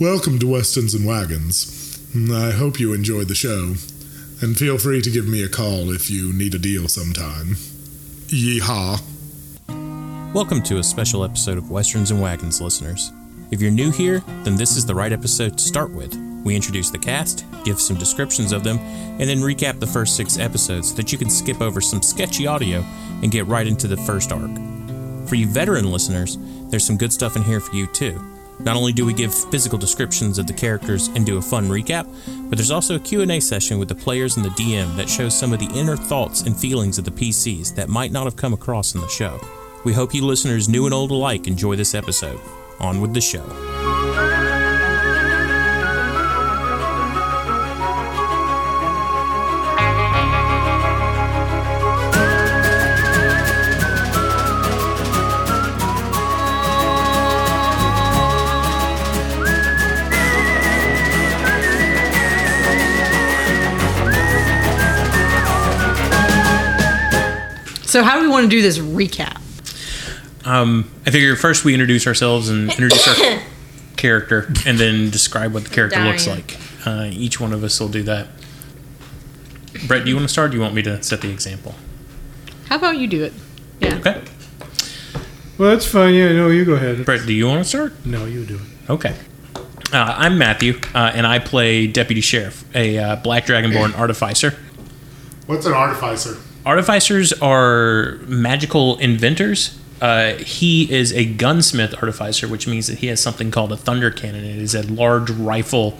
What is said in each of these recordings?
Welcome to Westerns and Wagons. I hope you enjoy the show, and feel free to give me a call if you need a deal sometime. Yeehaw. Welcome to a special episode of Westerns and Wagons, listeners. If you're new here, then this is the right episode to start with. We introduce the cast, give some descriptions of them, and then recap the first six episodes so that you can skip over some sketchy audio and get right into the first arc. For you veteran listeners, there's some good stuff in here for you too. Not only do we give physical descriptions of the characters and do a fun recap, but there's also a Q&A session with the players and the DM that shows some of the inner thoughts and feelings of the PCs that might not have come across in the show. We hope you listeners, new and old alike, enjoy this episode. On with the show. So, how do we want to do this recap? Um, I figure first we introduce ourselves and introduce our character, and then describe what the character looks like. Uh, each one of us will do that. Brett, do you want to start? Or do you want me to set the example? How about you do it? Yeah. Okay. Well, that's fine. Yeah, no, you go ahead. Brett, do you want to start? No, you do it. Okay. Uh, I'm Matthew, uh, and I play Deputy Sheriff, a uh, Black Dragonborn artificer. What's an artificer? Artificers are magical inventors. Uh, he is a gunsmith artificer, which means that he has something called a thunder cannon. It is a large rifle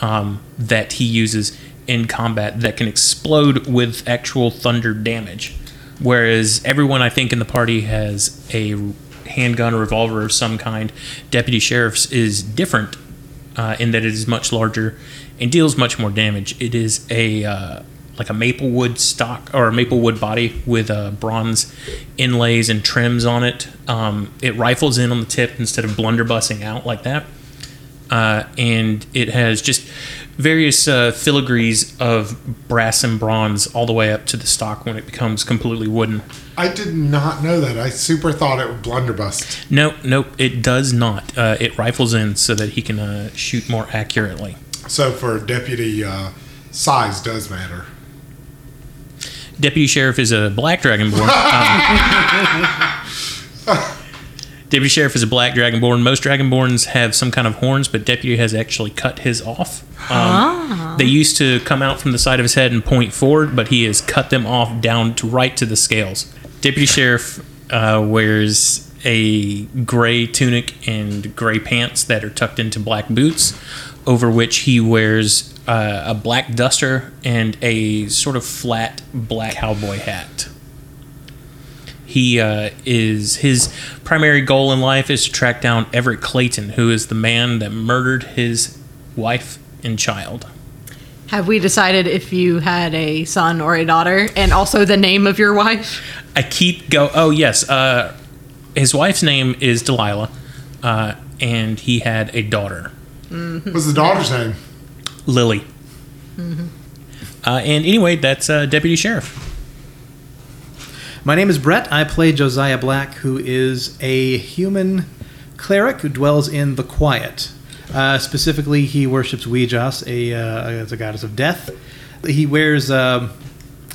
um, that he uses in combat that can explode with actual thunder damage. Whereas everyone, I think, in the party has a handgun revolver of some kind. Deputy Sheriff's is different uh, in that it is much larger and deals much more damage. It is a uh, like a maple wood stock or a maple wood body with uh, bronze inlays and trims on it. Um, it rifles in on the tip instead of blunderbussing out like that, uh, and it has just various uh, filigrees of brass and bronze all the way up to the stock when it becomes completely wooden. I did not know that. I super thought it would blunderbust. No, nope, it does not. Uh, it rifles in so that he can uh, shoot more accurately. So for deputy, uh, size does matter. Deputy Sheriff is a black dragonborn. Um, Deputy Sheriff is a black dragonborn. Most dragonborns have some kind of horns, but Deputy has actually cut his off. Um, They used to come out from the side of his head and point forward, but he has cut them off down to right to the scales. Deputy Sheriff uh, wears a gray tunic and gray pants that are tucked into black boots, over which he wears uh, a black duster and a sort of flat black cowboy hat. He uh, is his primary goal in life is to track down Everett Clayton, who is the man that murdered his wife and child. Have we decided if you had a son or a daughter, and also the name of your wife? I keep go. Oh yes, uh, his wife's name is Delilah, uh, and he had a daughter, What's the daughter's name? Lily. Uh, and anyway, that's uh, Deputy Sheriff. My name is Brett. I play Josiah Black, who is a human cleric who dwells in the Quiet. Uh, specifically, he worships Weejas, a, uh, a goddess of death. He wears um,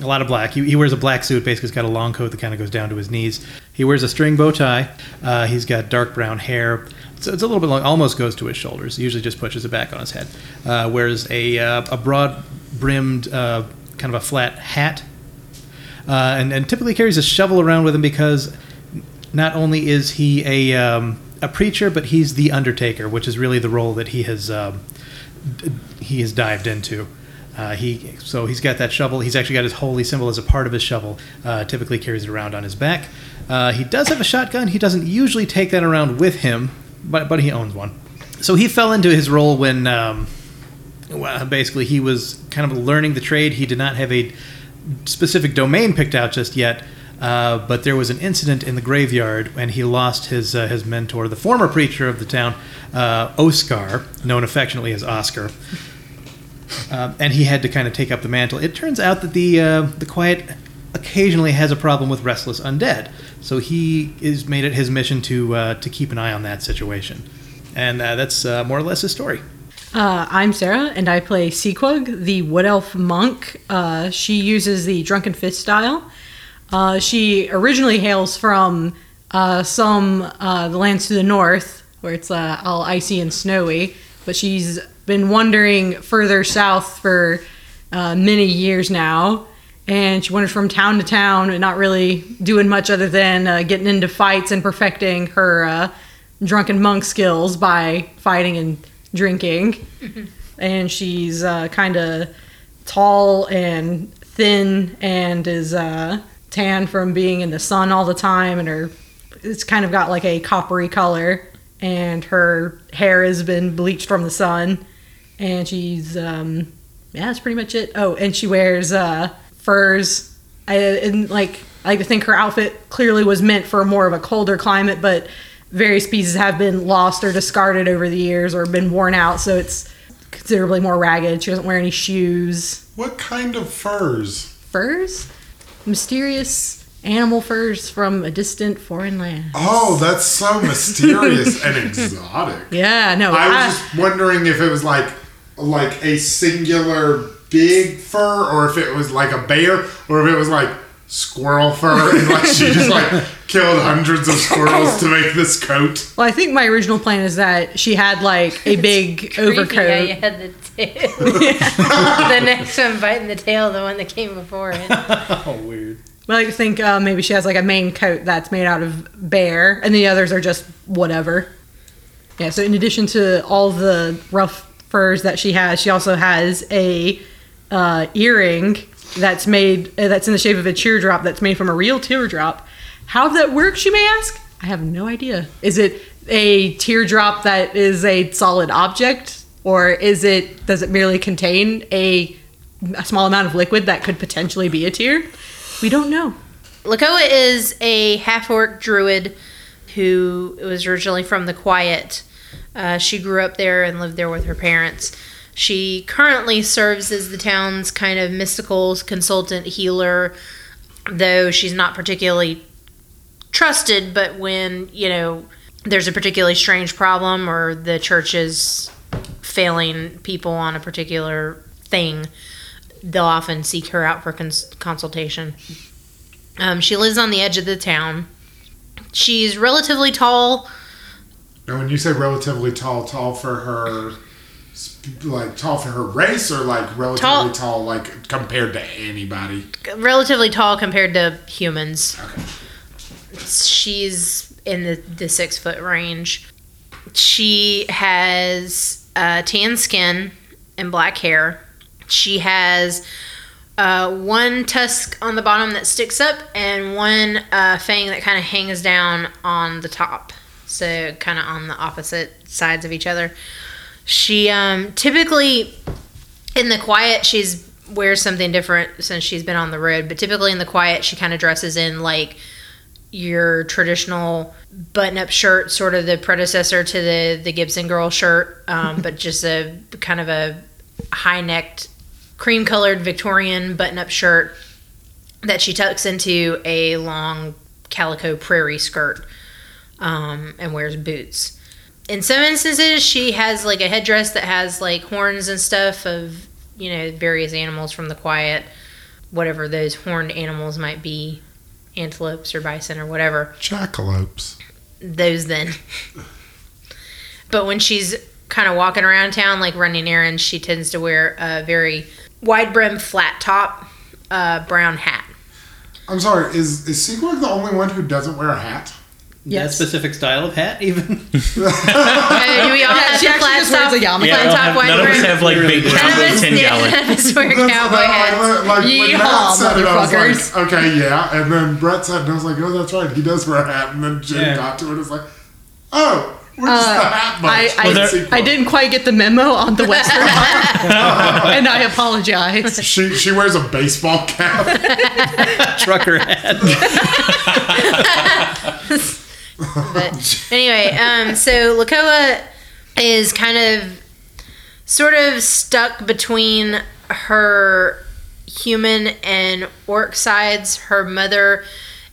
a lot of black. He, he wears a black suit. Basically, he's got a long coat that kind of goes down to his knees. He wears a string bow tie. Uh, he's got dark brown hair. So it's a little bit long, almost goes to his shoulders. He usually just pushes it back on his head. Uh, wears a, uh, a broad brimmed, uh, kind of a flat hat uh, and, and typically carries a shovel around with him because not only is he a um, a preacher, but he's the undertaker, which is really the role that he has um, d- he has dived into. Uh, he so he's got that shovel. He's actually got his holy symbol as a part of his shovel. Uh, typically carries it around on his back. Uh, he does have a shotgun. He doesn't usually take that around with him, but but he owns one. So he fell into his role when. Um, well, basically, he was kind of learning the trade. He did not have a specific domain picked out just yet, uh, but there was an incident in the graveyard and he lost his uh, his mentor, the former preacher of the town, uh, Oscar, known affectionately as Oscar. Uh, and he had to kind of take up the mantle. It turns out that the uh, the quiet occasionally has a problem with restless undead, so he is made it his mission to uh, to keep an eye on that situation. And uh, that's uh, more or less his story. Uh, I'm Sarah, and I play Sequog, the Wood Elf monk. Uh, she uses the Drunken Fist style. Uh, she originally hails from some the lands to the north, where it's all icy and snowy. But she's been wandering further south for many years now, and she wanders from town to town, and not really doing much other than uh, getting into fights and perfecting her uh, drunken monk skills by fighting and drinking. and she's uh, kind of tall and thin and is uh, tan from being in the sun all the time and her it's kind of got like a coppery color. And her hair has been bleached from the sun. And she's um yeah that's pretty much it. Oh and she wears uh furs. I, and like i like to think her outfit clearly was meant for more of a colder climate but various pieces have been lost or discarded over the years or been worn out so it's considerably more ragged. She doesn't wear any shoes. What kind of furs? furs? Mysterious animal furs from a distant foreign land. Oh, that's so mysterious and exotic. yeah no I I- was just wondering if it was like like a singular big fur or if it was like a bear or if it was like squirrel fur and like she just like killed hundreds of squirrels to make this coat. Well, I think my original plan is that she had like a big Creepy how you overcoat. had the tail. the next one biting the tail, the one that came before it. Oh, weird. Well, I think uh, maybe she has like a main coat that's made out of bear, and the others are just whatever. Yeah. So in addition to all the rough furs that she has, she also has a uh, earring that's made uh, that's in the shape of a teardrop that's made from a real teardrop. How that works, you may ask. I have no idea. Is it a teardrop that is a solid object, or is it does it merely contain a, a small amount of liquid that could potentially be a tear? We don't know. Lakoa is a half orc druid who was originally from the Quiet. Uh, she grew up there and lived there with her parents. She currently serves as the town's kind of mystical consultant healer, though she's not particularly trusted. But when, you know, there's a particularly strange problem or the church is failing people on a particular thing, they'll often seek her out for cons- consultation. Um, she lives on the edge of the town. She's relatively tall. And when you say relatively tall, tall for her like tall for her race or like relatively Tall- tall, like compared to anybody. relatively tall compared to humans. Okay. She's in the, the six foot range. She has uh, tan skin and black hair. She has uh, one tusk on the bottom that sticks up and one uh, fang that kind of hangs down on the top. So, kind of on the opposite sides of each other. She um, typically in the quiet she's wears something different since she's been on the road but typically in the quiet she kind of dresses in like your traditional button-up shirt sort of the predecessor to the the gibson girl shirt um, but just a kind of a high-necked cream colored victorian button-up shirt that she tucks into a long calico prairie skirt um, and wears boots in some instances she has like a headdress that has like horns and stuff of you know various animals from the quiet whatever those horned animals might be antelopes or bison or whatever Jackalopes. those then but when she's kind of walking around town like running errands she tends to wear a very wide brim flat top uh, brown hat I'm sorry, is is Sequog the only one who doesn't wear a hat? That specific style of hat, even. Uh, we all have she the actually flat just top, wears a yarmulke. Yeah, flat top have- none of us have like big None of None of Bravo us- 10 gallon. none of us wear cowboy hats like, like, when Yeehaw, Matt said it, I was like, okay, yeah. And then Brett said, and I was like, oh, that's right. He does wear a hat. And then Jim Yeah. got to it. It's like, oh, we're just Uh, the hat bunch. I, I, Well, there- I didn't quite get the memo on the Western part, and I apologize. She she wears a baseball cap. Trucker hat. But anyway, um, so Lakoa is kind of sort of stuck between her human and orc sides. Her mother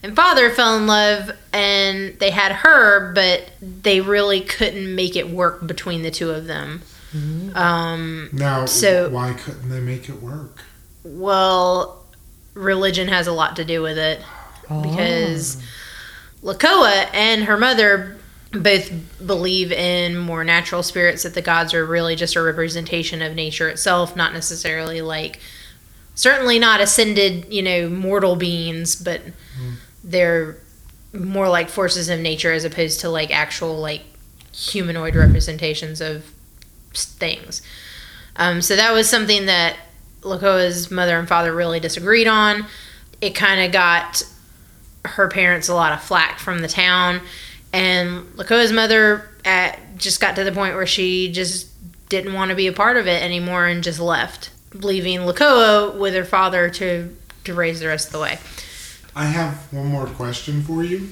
and father fell in love and they had her, but they really couldn't make it work between the two of them. Um, Now, So- why couldn't they make it work? well, religion has a lot to do with it because Lakoa and her mother both believe in more natural spirits that the gods are really just a representation of nature itself, not necessarily like certainly not ascended, you know, mortal beings, but they're more like forces of nature as opposed to like actual like humanoid representations of things. Um, so that was something that Lakoa's mother and father really disagreed on. It kind of got her parents a lot of flack from the town, and Lakoa's mother at, just got to the point where she just didn't want to be a part of it anymore and just left, leaving Lakoa with her father to to raise the rest of the way. I have one more question for you.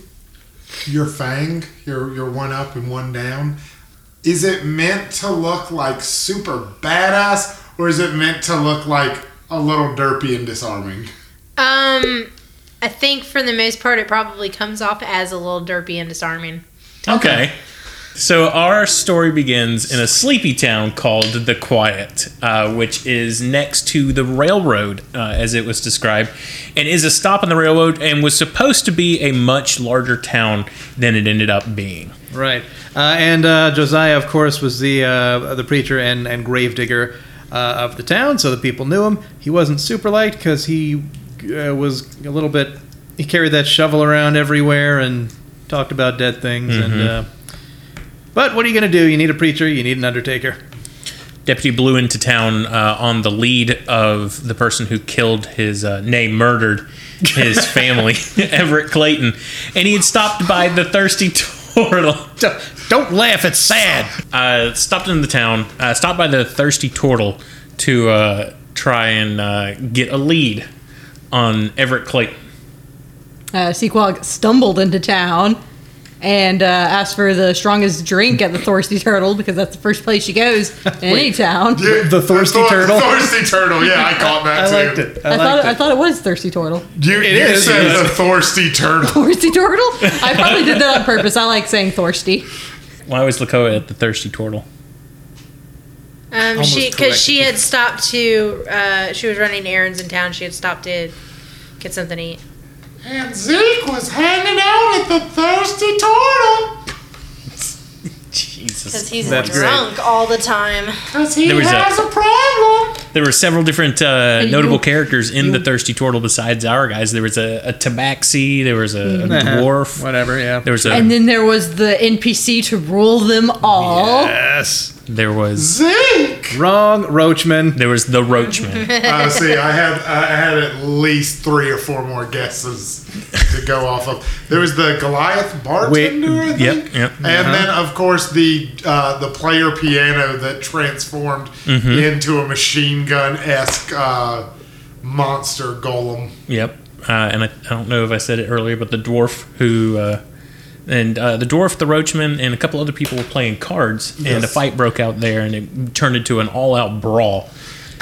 Your fang, your your one up and one down, is it meant to look like super badass, or is it meant to look like a little derpy and disarming? Um, I think for the most part, it probably comes off as a little derpy and disarming. Okay. So our story begins in a sleepy town called The Quiet, uh, which is next to the railroad, uh, as it was described, and is a stop on the railroad and was supposed to be a much larger town than it ended up being. Right. Uh, and uh, Josiah, of course, was the uh, the preacher and, and gravedigger uh, of the town, so the people knew him. He wasn't super liked because he uh, was a little bit. He carried that shovel around everywhere and talked about dead things. And uh, but what are you going to do? You need a preacher. You need an undertaker. Deputy blew into town uh, on the lead of the person who killed his, uh, nay, murdered his family, Everett Clayton, and he had stopped by the Thirsty Turtle. Don't, don't laugh. It's sad. uh, stopped in the town, uh, stopped by the Thirsty Turtle to uh, try and uh, get a lead on Everett Clayton. Uh, Sequog stumbled into town and uh, asked for the strongest drink at the Thirsty Turtle because that's the first place she goes in any town. The thirsty Thor- turtle? Thirsty turtle. Yeah, I caught that I too. liked it. I, I, liked thought it. I thought it was Thirsty Turtle. You, It you is, said it is. the thirsty turtle. Thirsty Turtle? I probably did that on purpose. I like saying thirsty. Why was Lakoa at the Thirsty Turtle? Um, she because she had stopped to uh, she was running errands in town. She had stopped to get something to eat. And Zeke was hanging out at the thirsty turtle Because Jesus. he's That's great. drunk all the time. because he There was a- has a problem. There were several different uh, you- notable characters in the Thirsty Turtle besides our guys. There was a, a tabaxi, there was a, a dwarf, Whatever. Yeah. there was a And then there was the NPC to rule them all. yes. There was Zeke. Wrong, Roachman. there was the Roachman. Uh, see, I had I had at least three or four more guesses to go off of. There was the Goliath bartender, I think. yep, yep. And then, of course, the uh, the player piano that transformed Mm-hmm. into a machine gun esque uh, monster golem. Yep. Uh, and I, I don't know if I said it earlier, but the dwarf who. And uh, the dwarf, the roachman, and a couple other people were playing cards, and a fight broke out there, and it turned into an all-out brawl.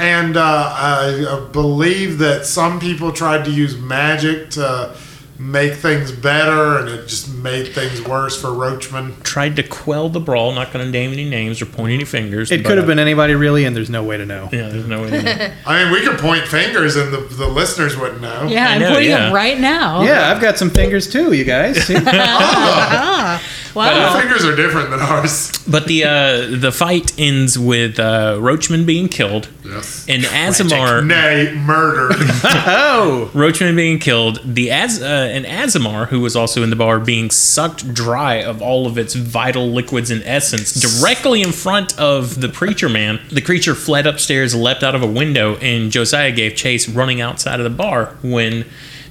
And uh, I believe that some people tried to use magic to make things better, and it just made things worse for Roachman. Tried to quell the brawl. Not going to name any names or point any fingers. It but, could have been anybody really, and there's no way to know. Yeah, there's no way. To know. I mean, we could point fingers, and the, the listeners wouldn't know. Yeah, I I'm know, putting yeah. them right now. Yeah, I've got some fingers too, you guys. Ah, wow. Their fingers are different than ours. But the uh, the fight ends with uh, Roachman being killed Yes. and Azamar Nay, murdered. oh, Roachman being killed. The Az uh, and Azamar, who was also in the bar, being sucked dry of all of its vital liquids and essence directly in front of the preacher man. The creature fled upstairs, leapt out of a window, and Josiah gave chase, running outside of the bar when.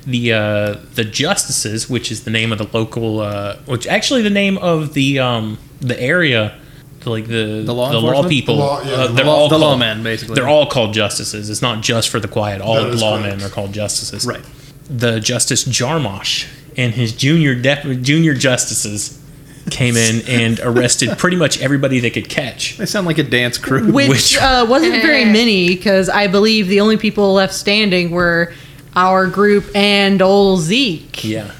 The uh, the justices, which is the name of the local, uh, which actually the name of the um, the area, the, like the The law enforcement? people, The law- yeah, uh, the they're law- all the called- lawmen, basically. They're all called justices. It's not just for the quiet. All That is lawmen correct. are called justices. right. The Justice Jarmosh and his junior dep- junior justices came in and arrested pretty much everybody they could catch. They sound like a dance crew. Which, Which- uh, wasn't very many because I believe the only people left standing were our group and old Zeke. Yeah.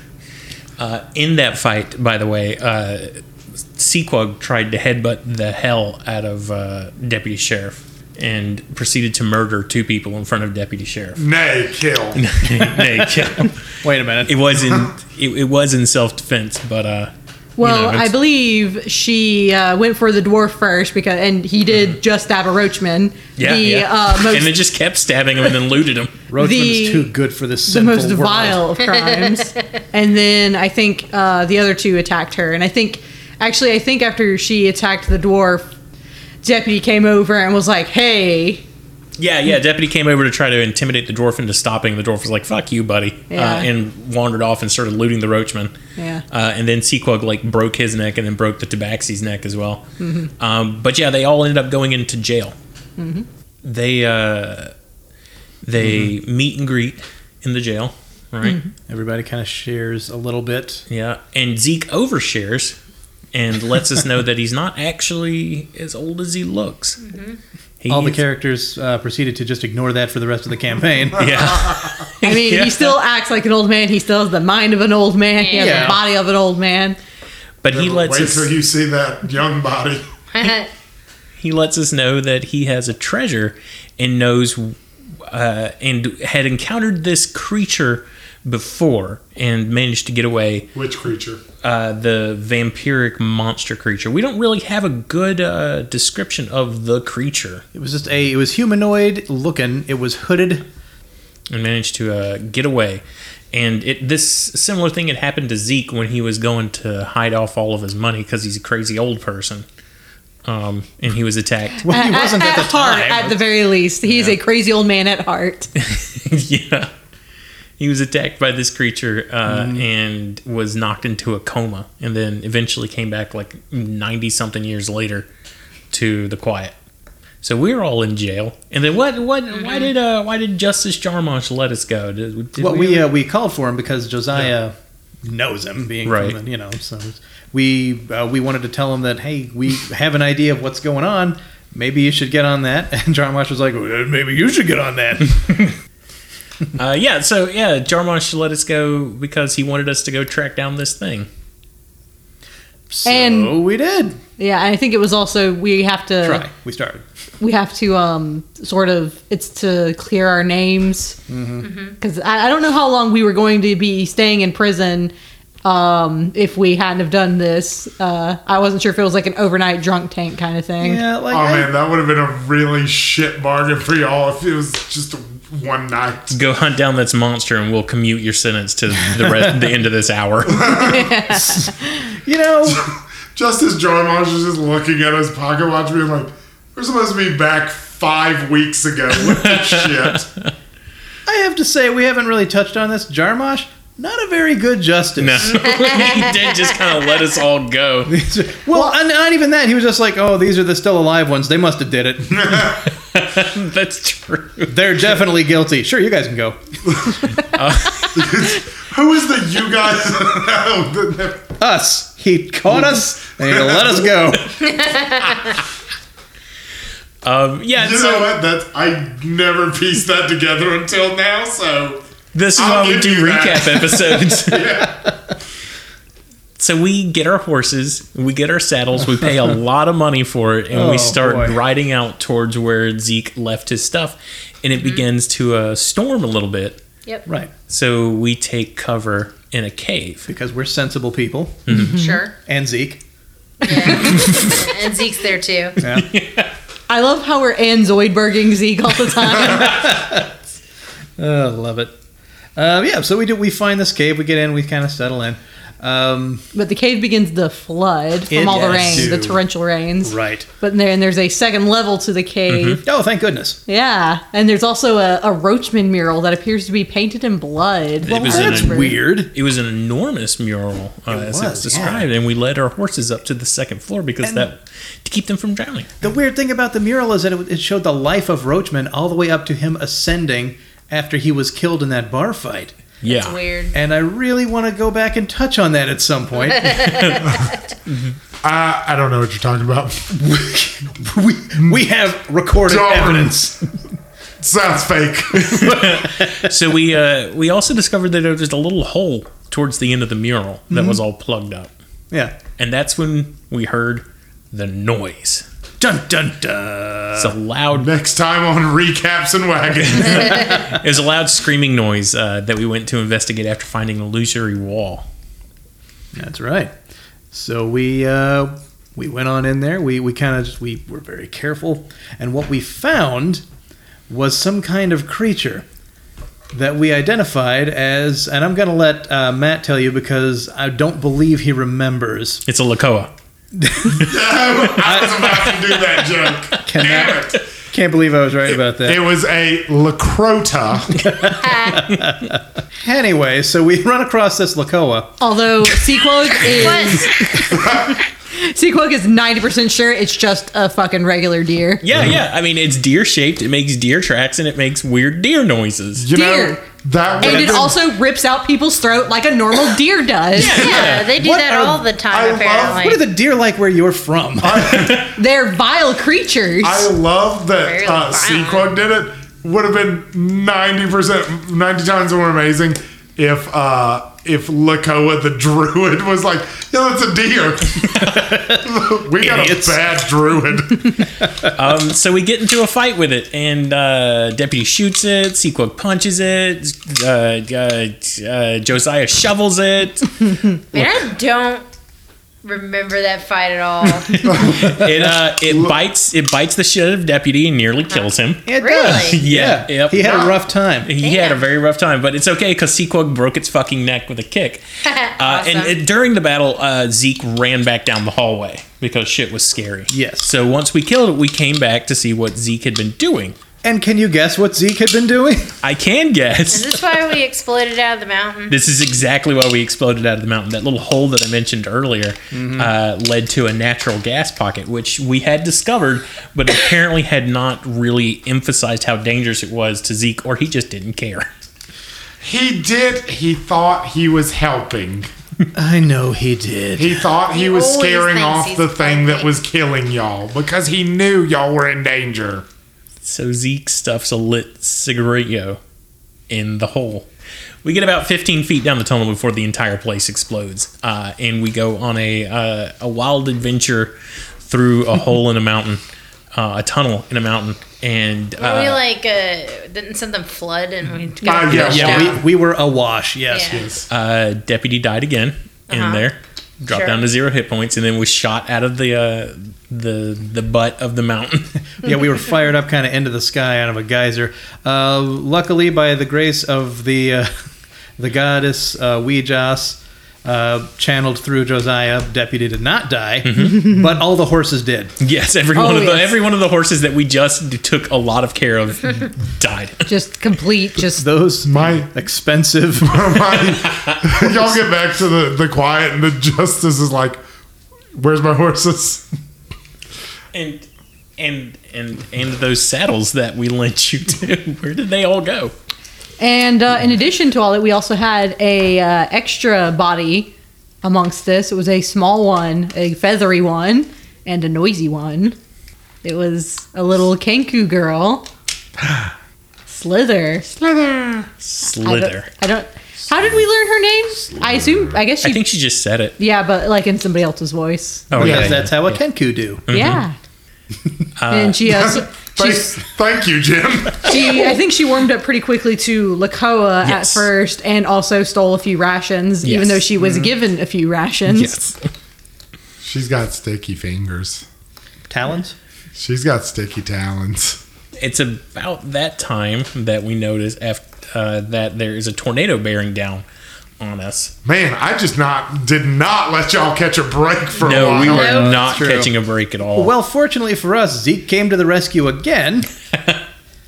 Uh, in that fight, by the way, uh, Sequog tried to headbutt the hell out of uh, Deputy Sheriff and proceeded to murder two people in front of Deputy Sheriff. Nay, kill. Nay, kill. Wait a minute. It was in it, it was in self defense, but uh, Well, know, I believe she uh, went for the dwarf first because, and he did just stab a roachman. Mm-hmm. yeah, the yeah. Uh, most and then just kept stabbing him and then looted him. Roachman the- is too good for this the sinful most world. vile of crimes. and then I think uh, the other two attacked her. And I think, actually, I think after she attacked the dwarf, deputy came over and was like, "Hey, Yeah, yeah. Deputy came over to try to intimidate the dwarf into stopping. The dwarf was like, "Fuck you, buddy," Yeah. uh, and wandered off and started looting the roachman. Yeah. Uh, and then Sequog like broke his neck and then broke the Tabaxi's neck as well. Um, but yeah, they all ended up going into jail. They uh, they meet and greet in the jail, right? Everybody kind of shares a little bit. Yeah, and Zeke overshares and lets us know that he's not actually as old as he looks. He All the characters uh, proceeded to just ignore that for the rest of the campaign. Yeah. I mean, Yeah. he still acts like an old man. He still has the mind of an old man. He has Yeah. the body of an old man. But he lets Wait us till you see that young body. he lets us know that he has a treasure and knows uh, and had encountered this creature before and managed to get away Which creature? uh, the vampiric monster creature we don't really have a good uh, description of the creature It was just a. It was humanoid looking. It was hooded. and managed to uh, get away and it this similar thing had happened to Zeke when he was going to hide off all of his money because he's a crazy old person um, and he was attacked Well, he wasn't at, at, the heart, time. at the very least. He's a crazy old man at heart. yeah. He was attacked by this creature uh, and was knocked into a coma, and then eventually came back like ninety something years later to the quiet. So we were all in jail, and then what? What? Why did uh, Why did Justice Jarmonch let us go? Did, did Well, we uh, we called for him because Josiah knows him, being Right. from the, you know. So we uh, we wanted to tell him that hey, we have an idea of what's going on. Maybe you should get on that. And Marsh was like, well, maybe you should get on that. uh, yeah. So yeah, Jarmonch let us go because he wanted us to go track down this thing. so And- we did Yeah, I think it was also we have to try. We started. we have to um sort of it's to clear our names because I, I don't know how long we were going to be staying in prison um if we hadn't have done this uh i wasn't sure if it was like an overnight drunk tank kind of thing Yeah, like Oh I- man, that would have been a really shit bargain for y'all if it was just a, one night. Go hunt down this monster, and we'll commute your sentence to the rest, the end of this hour. you know, Justice Jarmonch is just looking at his pocket watch, being like, "We're supposed to be back five weeks ago. What the shit?" I have to say we haven't really touched on this. Jarmosh, not a very good justice. No, he did just kind of let us all go. well, and not even that. He was just like, "Oh, these are the still alive ones. They must have did it. That's true. They're definitely guilty. Sure, you guys can go. Who is the you guys? No, the- the- Us. He caught us and he let us go. Um, yeah, you so know what? That's I never pieced that together until now. So this is I'll why we do you that. recap episodes. so we get our horses, we get our saddles, we pay a lot of money for it, and Oh, we start boy. riding out towards where Zeke left his stuff, and it begins to uh, storm a little bit. Yep. Right. So we take cover in a cave. Because we're sensible people. Mm-hmm. Sure. And Zeke. Yeah. and Zeke's there too. Yeah. i love how we're and zoidberging zeke all the time Oh, love it. Uh, yeah, so we do. We find this cave. We get in. We kind of settle in. Um, but the cave begins to flood from all the does, rain the torrential rains right. but then there's a second level to the cave Oh, thank goodness. yeah and there's also a, a roachman mural that appears to be painted in blood It was in That's a- weird. It was an enormous mural, uh, It as was, it's described, and we led our horses up to the second floor because And- that to keep them from drowning. The weird thing about the mural is that it, it showed the life of Roachman all the way up to him ascending after he was killed in that bar fight. Yeah, It's weird. And I really want to go back and touch on that at some point. I I don't know what you're talking about. we, we have recorded Darn. evidence. Sounds fake. so we uh, we also discovered that there was a little hole towards the end of the mural that was all plugged up. Yeah. And that's when we heard the noise. Dun dun dun. It's a loud, Next time on Recaps and Wagons. it was a loud screaming noise uh, that we went to investigate after finding an illusory wall. That's right. So we uh, we went on in there. We we kind of just we were very careful, and what we found was some kind of creature that we identified as. And I'm gonna let uh, Matt tell you because I don't believe he remembers. It's a Lakoa. I was about to do that joke. Damn Cannot, it. can't believe I was right about that. It was a Leucrotta. Anyway, so we run across this Lakoa. Although Sequog is What? Sequog is ninety percent sure it's just a fucking regular deer. Yeah, yeah. I mean, it's deer shaped. It makes deer tracks and it makes weird deer noises. You know, Deer. that And it been, also rips out people's throat like a normal deer does. Yeah, they do What that are- all the I time, love- apparently. What are the deer like where you're from? They're vile creatures. I love that Very uh, violent. Sequog did it. Would have been 90%, 90 times more amazing if uh, if Lakoa the druid was like, yeah, that's a deer. we got Idiots. a bad druid. Um, so we get into a fight with it, and uh, Deputy shoots it. Sequog punches it. Uh, uh, uh, Josiah shovels it. Man, I don't remember that fight at all. It uh, it bites it bites the shit out of Deputy and nearly kills him. It Really? does. Yeah, yep. He had a rough time. He had a very rough time, but it's okay because Sequog broke its fucking neck with a kick. Uh, Awesome. And it, during the battle, uh, Zeke ran back down the hallway because shit was scary. Yes. So once we killed it, we came back to see what Zeke had been doing. And can you guess what Zeke had been doing? I can guess. Is guess. this why we exploded out of the mountain? This is exactly why we exploded out of the mountain. That little hole that I mentioned earlier uh, led to a natural gas pocket, which we had discovered, but apparently had not really emphasized how dangerous it was to Zeke, or he just didn't care. he did. He thought he was helping. I know he did. He thought he, He was scaring off the thing that was killing y'all because he knew y'all were in danger. So Zeke stuffs a lit cigarillo in the hole. We get about 15 feet down the tunnel before the entire place explodes, uh, and we go on a uh, a wild adventure through a hole in a mountain, uh, a tunnel in a mountain, and Were we uh, like, uh, didn't something flood and we Uh, got yeah, pushed yeah, we, we were awash, yes. Yeah. Yes. uh, deputy died again in Uh-huh. there, dropped Sure. down to zero hit points, and then was shot out of the uh, the the butt of the mountain. Yeah, we were fired up kind of into the sky out of a geyser. Uh, luckily, by the grace of the uh, the goddess uh, Weejas, uh, channeled through Josiah, Deputy did not die, but all the horses did. yes, every Oh, one of the every one of the horses that we just took a lot of care of died. just complete, just Those My expensive. My, y'all get back to the, the quiet, and the justice is like, Where's my horses? and and and and those saddles that we lent you to where did they all go And uh, in addition to all that, we also had a uh, extra body amongst this. It was a small one, a feathery one, and a noisy one. It was a little Kenku girl. Slither. Slither. slither don't, I don't. How did we learn her name? I assume. I guess she. i think she just said it yeah, but like in somebody else's voice. oh Yes, yeah, that's how a Kenku do. Yeah. and she also. Thank, thank you, Jim. She, I think she warmed up pretty quickly to Lakoa at first, and also stole a few rations, even though she was given a few rations. yes She's got sticky fingers. Talons? She's got sticky talons. it's about that time that we notice after, uh, that there is a tornado bearing down on us Man, I just not did not let y'all catch a break for a while. no we were Nope. not catching a break at all Well, fortunately for us, Zeke came to the rescue again.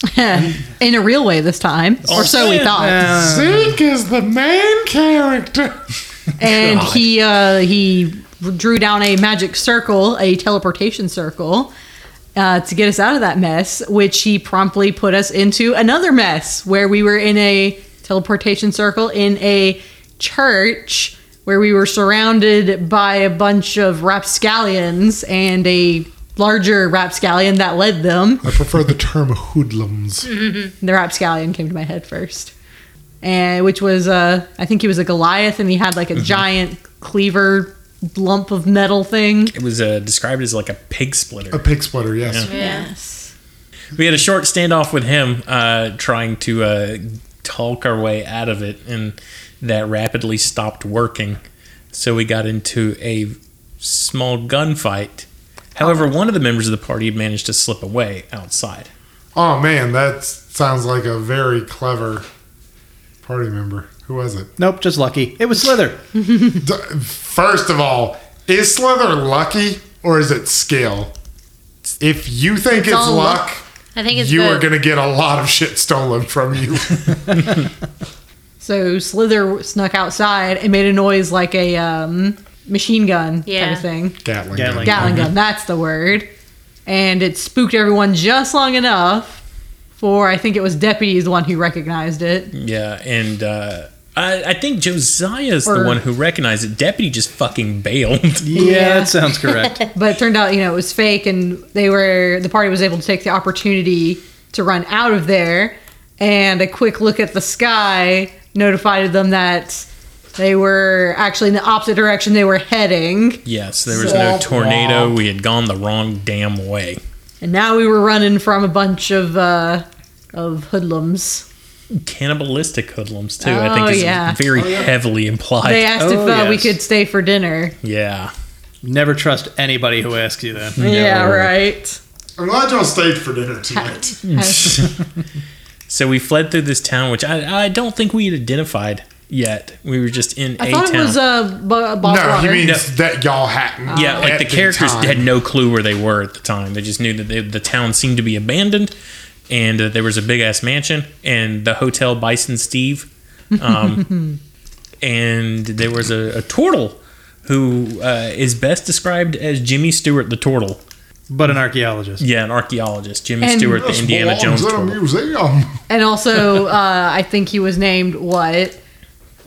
in a real way this time, or so we thought. Uh, Zeke is the main character. and he uh, he drew down a magic circle, a teleportation circle, uh, to get us out of that mess. Which he promptly put us into another mess where we were in a teleportation circle in a church where we were surrounded by a bunch of rapscallions and a larger rapscallion that led them. I prefer the term hoodlums. The rapscallion came to my head first. and which was uh, I think he was a Goliath, and he had like a giant cleaver lump of metal thing. It was uh, described as like a pig splitter. A pig splitter, yes. Yeah. Yes. We had a short standoff with him, uh, trying to uh, talk our way out of it, and that rapidly stopped working. So we got into a small gunfight. However, one of the members of the party managed to slip away outside. Oh man, that sounds like a very clever party member. Who was it? Nope, just lucky. It was Slither. First of all, is Slither lucky or is it skill? If you think it's, all luck, luck. I think it's you both. are going to get a lot of shit stolen from you. So Slither snuck outside and made a noise like a um, machine gun kind of thing. Gatling, Gatling gun. Gatling gun, that's the word. And it spooked everyone just long enough for I think it was Deputy is the one who recognized it. Yeah, and uh, I, I think Josiah's Or- the one who recognized it. Deputy just fucking bailed. Yeah, Yeah. that sounds correct. But it turned out, you know, it was fake and they were the party was able to take the opportunity to run out of there and a quick look at the sky notified them that they were actually in the opposite direction they were heading. yes, there was no tornado. womp. We had gone the wrong damn way. And now we were running from a bunch of uh of hoodlums. Cannibalistic hoodlums too. I Oh, think is yeah. very heavily implied. They asked Oh, if uh, we yes. could stay for dinner. yeah. Never trust anybody who asks you that. Yeah, right. I'm glad y'all stayed for dinner tonight. So we fled through this town, which I, I don't think we had identified yet. We were just in I a thought town. it was uh, B- Bob No, he Water. means that y'all hadn't. yeah, like the characters time. had no clue where they were at the time. They just knew that they, the town seemed to be abandoned, and that there was a big ass mansion and the hotel Bison Steve, um, and there was a, a turtle who uh, is best described as Jimmy Stewart the turtle. But an archaeologist. Yeah, an archaeologist, Jimmy And- Stewart, the Indiana belongs Jones in a turtle. museum. and also, uh, I think he was named what?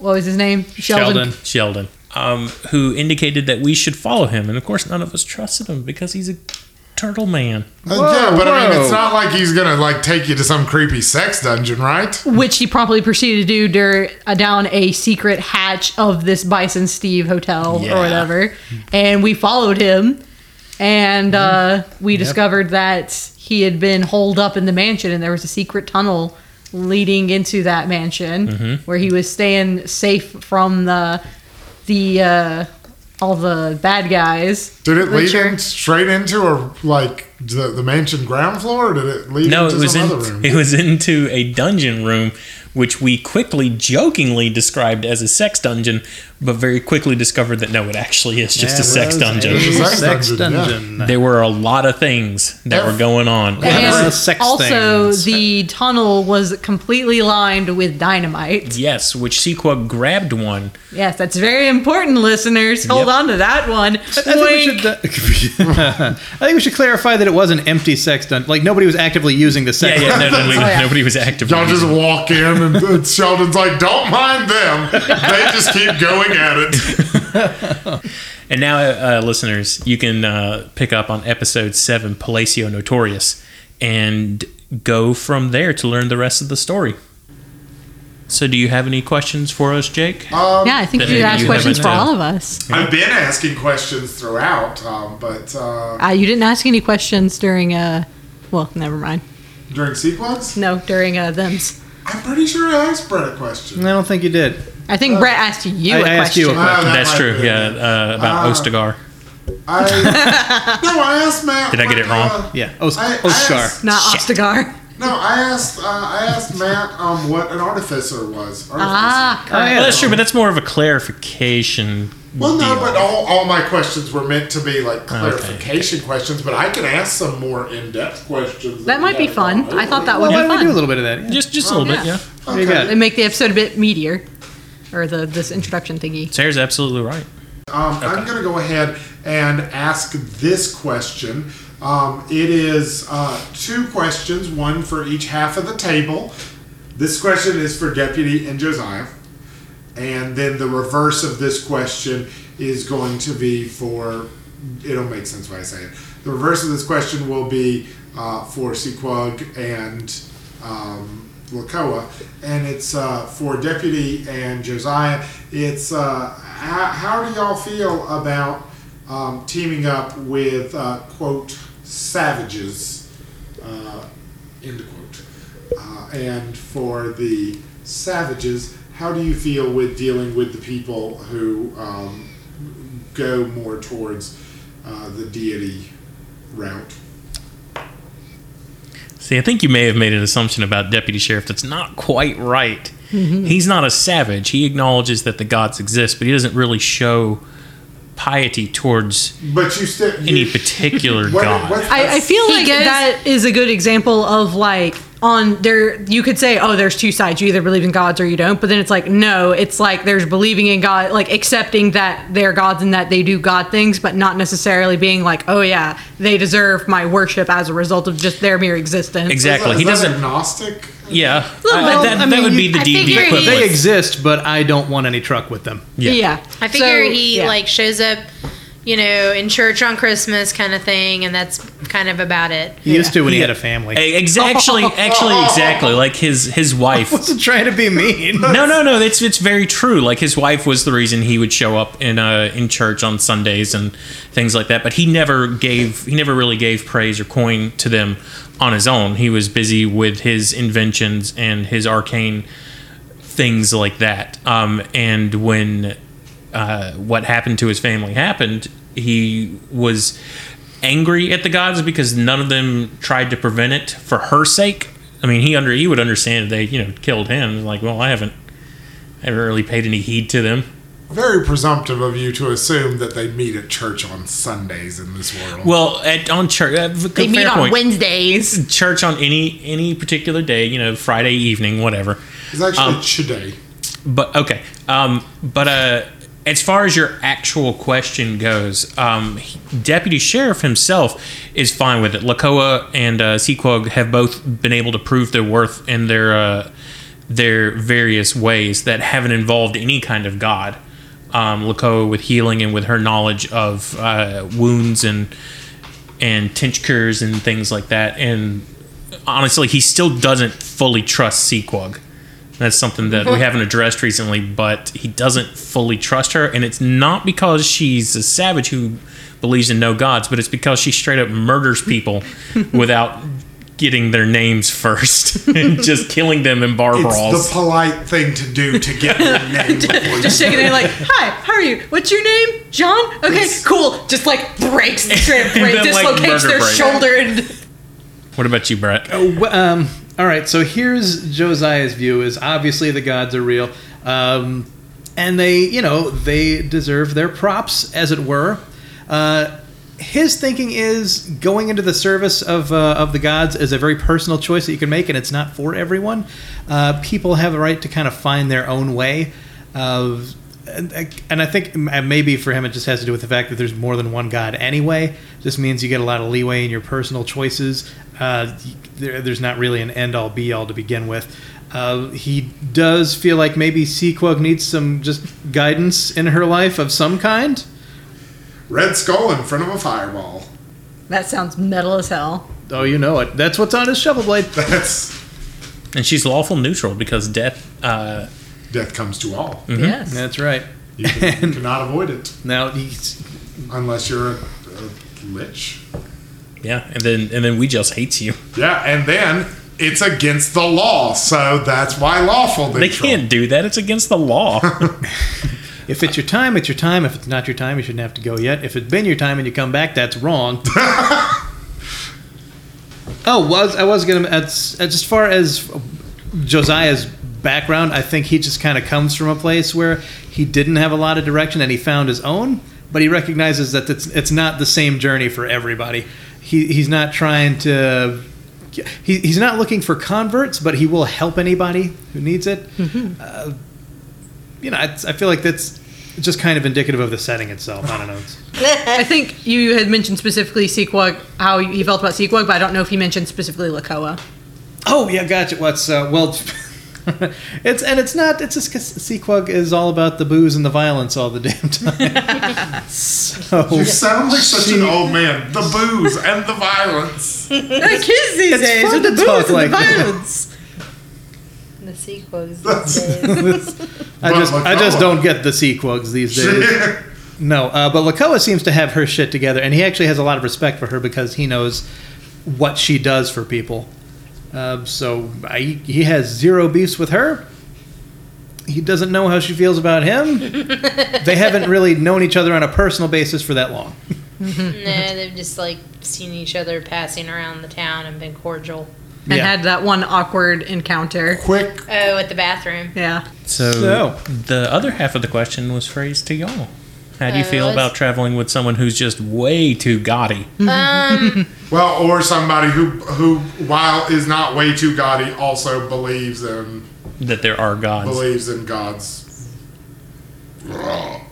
What was his name? Sheldon. Sheldon, um, who indicated that we should follow him, and of course, none of us trusted him because he's a turtle man. Uh, yeah, but I mean, it's not like he's gonna like take you to some creepy sex dungeon, right? Which he promptly proceeded to do dur- uh, down a secret hatch of this Bison Steve hotel Yeah. or whatever. And we followed him, and uh, we discovered that he had been holed up in the mansion, and there was a secret tunnel leading into that mansion where he was staying safe from the the uh, all the bad guys. Did it lead in straight into a like the, the mansion ground floor, or did it lead No, into it was some in, room? it was into a dungeon room, which we quickly, jokingly described as a sex dungeon, but very quickly discovered that no, it actually is just a sex dungeon. A Sex sex dungeon, yeah. There were a lot of things that were going on. Yeah. And sex also, things. the tunnel was completely lined with dynamite. Yes, which Sequa grabbed one. Yes, that's very important, listeners. Hold Yep. on to that one. I think, we should, uh, I think we should clarify that it was an empty sex dungeon. Like nobody was actively using the Yeah, sex. yeah, no, no, no, Oh, yeah. nobody was actively. Y'all just using it. walk in, and uh, Sheldon's like, "Don't mind them. They just keep going at it." And now, uh, listeners, you can uh, pick up on episode seven, Palacio Notorious, and go from there to learn the rest of the story. So, do you have any questions for us, Jake? Um, Yeah, I think you asked you questions for uh, all of us. I've been asking questions throughout, um, but uh, Uh, you didn't ask any questions during, uh, well, never mind. during sequence, No, during uh, them's. I'm pretty sure I asked Brett a question. I don't think you did. I think Brett asked you I- a I asked you question. a Ah, that That's true. be Yeah, uh, about Ah. Ostagar. I, no, I asked Matt. Did I get it wrong? uh, Yeah, Os- I- I asked- Not Ostagar. No, I asked. Uh, I asked Matt um, what an artificer was. Artificer. Ah, Oh, yeah. Well, that's true, but that's more of a clarification. Well, no, deal. but all, all my questions were meant to be like clarification questions, but I can ask some more in depth questions. That might be fun. haven't I thought that over. would Well, be why don't we do a little bit of that? Yeah. just just a little bit, yeah. yeah. What do? And make the episode a bit meatier. Or the this introduction thingy. Sarah's absolutely right. Um, I'm going to go ahead and ask this question. Um, it is uh, two questions, one for each half of the table. This question is for Deputy and Josiah. And then the reverse of this question is going to be for. It'll make sense when I say it. The reverse of this question will be uh, for Sequog and um, Lakoa, and it's uh, for Deputy and Josiah. It's uh, how, how do y'all feel about um, teaming up with uh, quote savages, uh, end quote, uh, and for the savages, how do you feel with dealing with the people who um, go more towards uh, the deity route? See, I think you may have made an assumption about Deputy Sheriff that's not quite right. Mm-hmm. He's not a savage. He acknowledges that the gods exist, but he doesn't really show piety towards But you still any particular what- god. what's- I, I feel He like goes- that is a good example of like on there you could say oh there's two sides you either believe in gods or you don't but then it's like no it's like there's believing in god like accepting that they're gods and that they do god things but not necessarily being like oh yeah they deserve my worship as a result of just their mere existence exactly. is He doesn't. agnostic. Yeah, uh, Little I- that, I that would be the I D and D equivalent. They exist, but I don't want any truck with them. yeah, I figure So, he yeah. like shows up, you know, in church on Christmas kind of thing, and that's kind of about it. He used to when he Yeah. had a family. Eh, ex- actually, actually, exactly like his his wife. wasn't trying to be mean. No, no, no. It's it's very true. Like his wife was the reason he would show up in uh, in church on Sundays and things like that. But he never gave he never really gave praise or coin to them on his own. He was busy with his inventions and his arcane things like that. Um, and when uh, what happened to his family happened, he was angry at the gods because none of them tried to prevent it for her sake. I mean, he under he would understand if they you know killed him. Like, well, I haven't, I haven't really paid any heed to them. Very presumptive of you to assume that they meet at church on Sundays in this world. Well, at on church, uh, they meet on point. wednesdays Church on any any particular day, you know, Friday evening, whatever. it's actually um, today. But okay, um, but uh, as far as your actual question goes, um, Deputy Sheriff himself is fine with it. Lakoa and uh, Sequog have both been able to prove their worth in their uh, their various ways that haven't involved any kind of god. Um, Lakoa with healing and with her knowledge of uh, wounds and and tinctures and things like that. And honestly, he still doesn't fully trust Sequog. That's something that we haven't addressed recently, but he doesn't fully trust her, and it's not because she's a savage who believes in no gods, but it's because she straight up murders people without getting their names first and just killing them in bar It's brawls. the polite thing to do to get your name before just shaking their like hi how are you what's your name john okay Yes. cool just like breaks straight up And break, then, like, dislocates murder their break. shoulder and what about you, Brett? Well, um, all right, so here's Josiah's view: is obviously the gods are real, um, and they, you know, they deserve their props, as it were. Uh, his thinking is going into the service of uh, of the gods is a very personal choice that you can make, and it's not for everyone. Uh, people have a right to kind of find their own way. Uh, and, and I think maybe for him it just has to do with the fact that there's more than one God anyway. This means you get a lot of leeway in your personal choices. Uh, there, there's not really an end all be all to begin with. Uh, he does feel like maybe Sequog needs some just guidance in her life of some kind. Red skull in front of a fireball. that sounds metal as hell Oh, you know it. That's what's on his shovel blade. That's And she's lawful neutral because death. Uh, death comes to all. yes That's right. You, can, you cannot avoid it Now he's unless you're a, a lich. Yeah, and then and then we just hates you. Yeah, and then it's against the law, so that's why lawful. They can't do that. It's against the law. If it's your time, it's your time. If it's not your time, you shouldn't have to go yet. If it's been your time and you come back, that's wrong. oh, was I was gonna as as far as Josiah's background, I think he just kind of comes from a place where he didn't have a lot of direction and he found his own, but he recognizes that it's it's not the same journey for everybody. He he's not trying to. He, he's not looking for converts, but he will help anybody who needs it Uh, you know, it's, I feel like that's just kind of indicative of the setting itself. I don't know. I think you had mentioned specifically Sequog, how you felt about Sequog, but I don't know if you mentioned specifically Lakoa. oh yeah, gotcha. What's uh, well, it's and it's not. It's just because Sequog is all about the booze and the violence all the damn time. so You sound like such she- an old man. The booze and the violence. the kids these It's days fun with the booze and like the that. violence. The sequels these days. I just I just don't get the Sequogs these days. No, uh, but Lakoa seems to have her shit together, and he actually has a lot of respect for her because he knows what she does for people. Uh, so I, he has zero beefs with her. He doesn't know how she feels about him. they haven't really known each other on a personal basis for that long. no, they've just like seen each other passing around the town and been cordial. and Yeah. had that one awkward encounter. Quick, Oh, at the bathroom. Yeah. So, So- the other half of the question was phrased to y'all. How do you feel let's- about traveling with someone who's just way too gaudy? Um, well, or somebody who who while is not way too gaudy also believes in That there are gods. believes in God's.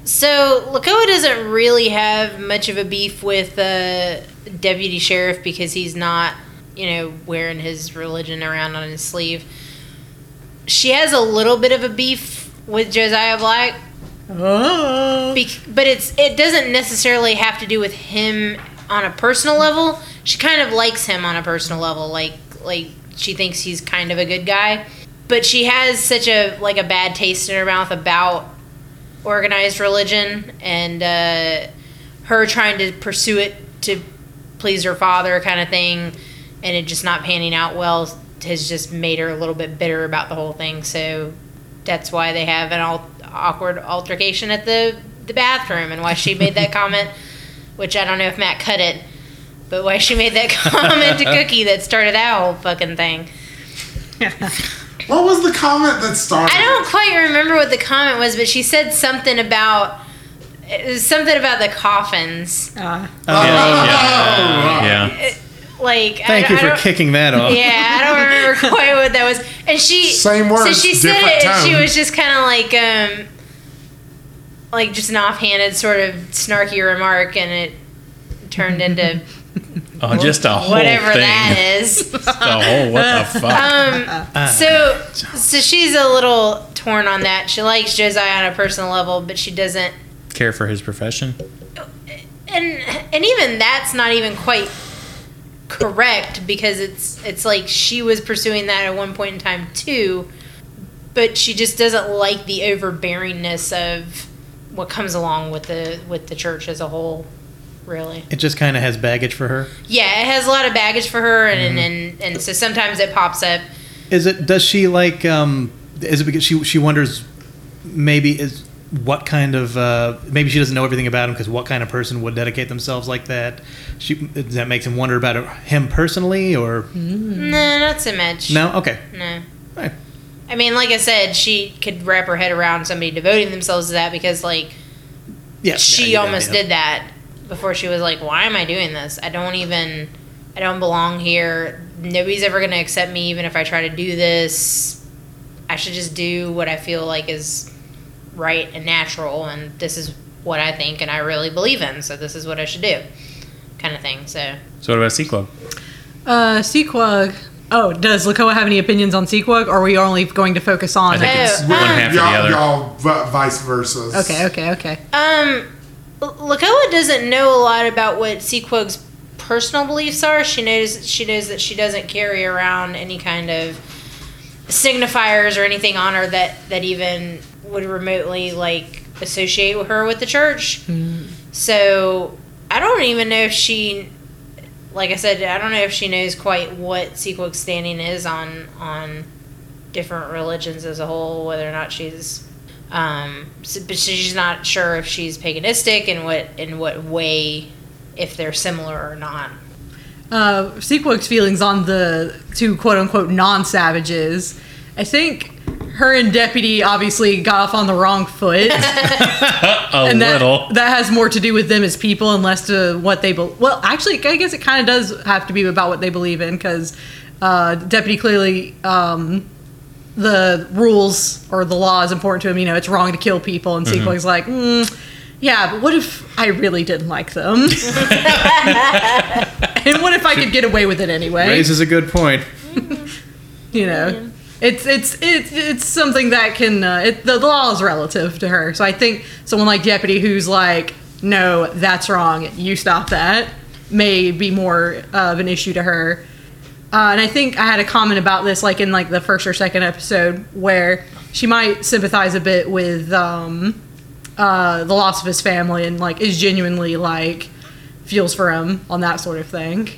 so Lakoa doesn't really have much of a beef with uh, deputy sheriff because he's not, you know, wearing his religion around on his sleeve. She has a little bit of a beef with Josiah Black, Oh. bec- but it's it doesn't necessarily have to do with him on a personal level. She kind of likes him on a personal level, like like she thinks he's kind of a good guy. But she has such a like a bad taste in her mouth about organized religion and uh, her trying to pursue it to please her father, kind of thing, and it just not panning out well has just made her a little bit bitter about the whole thing. So that's why they have an al- awkward altercation at the the bathroom and why she made that comment, which I don't know if Matt cut it, but why she made that comment to Cookie that started that whole fucking thing. What was the comment that started? I don't quite remember what the comment was, but she said something about it was something about the coffins. Uh, Oh, Yeah. yeah. Like Thank I, you I for kicking that off. Yeah, I don't remember quite what that was. And she Same So she said different it, and she was just kind of like um, like just an offhanded sort of snarky remark, and it turned into Oh, just a whole whatever thing. that is. Just a whole what the fuck? Um, so so she's a little torn on that. She likes Josiah on a personal level, but she doesn't. Care for his profession? And and even that's not even quite correct because it's it's like she was pursuing that at one point in time too, but she just doesn't like the overbearingness of what comes along with the with the church as a whole. Really. It just kind of has baggage for her. Yeah, it has a lot of baggage for her, and and, and so sometimes it pops up. Is it? Does she like? Um, is it because she she wonders maybe is what kind of uh, maybe she doesn't know everything about him because what kind of person would dedicate themselves like that? She that makes him wonder about him personally or No, not so much. no? Okay, No. Right. I mean, like I said, she could wrap her head around somebody devoting themselves to that because, like, yeah, she yeah, yeah, almost did that before she was like, "Why am I doing this? I don't even, I don't belong here. Nobody's ever going to accept me, even if I try to do this. I should just do what I feel like is right and natural, and this is what I think and I really believe in. So this is what I should do, kind of thing. So So what about Sea Club? uh, Sequog. Oh, does Lakoa have any opinions on Sequog, or are we only going to focus on? I think Oh, it's um, one half the y'all, other. y'all v- vice versa. Okay, okay, okay. Um, L- Lakoa doesn't know a lot about what Sequog's personal beliefs are. She knows she knows that she doesn't carry around any kind of signifiers or anything on her that that even would remotely like associate her with the church. So I don't even know if she, like I said, I don't know if she knows quite what Sequog's standing is on on different religions as a whole, whether or not she's um, so- but she's not sure if she's paganistic and what in what way, if they're similar or not. uh, Sequog's feelings on the two quote unquote non savages. I think her and Deputy obviously got off on the wrong foot. A and that, little. that has more to do with them as people and less to what they believe. Well, actually, I guess it kind of does have to be about what they believe in because uh, Deputy clearly. Um, the rules or the law is important to him. You know, it's wrong to kill people, and Mm-hmm. Sequog's like, mm, yeah, but what if I really didn't like them? and what if I could get away with it anyway? Raises a good point. you know it's it's it's it's something that can uh, it, the, law is relative to her so i think someone like deputy who's like no that's wrong you stop that may be more of an issue to her Uh, and I think I had a comment about this, like in like the first or second episode, where she might sympathize a bit with um, uh, the loss of his family and like is genuinely like feels for him on that sort of thing.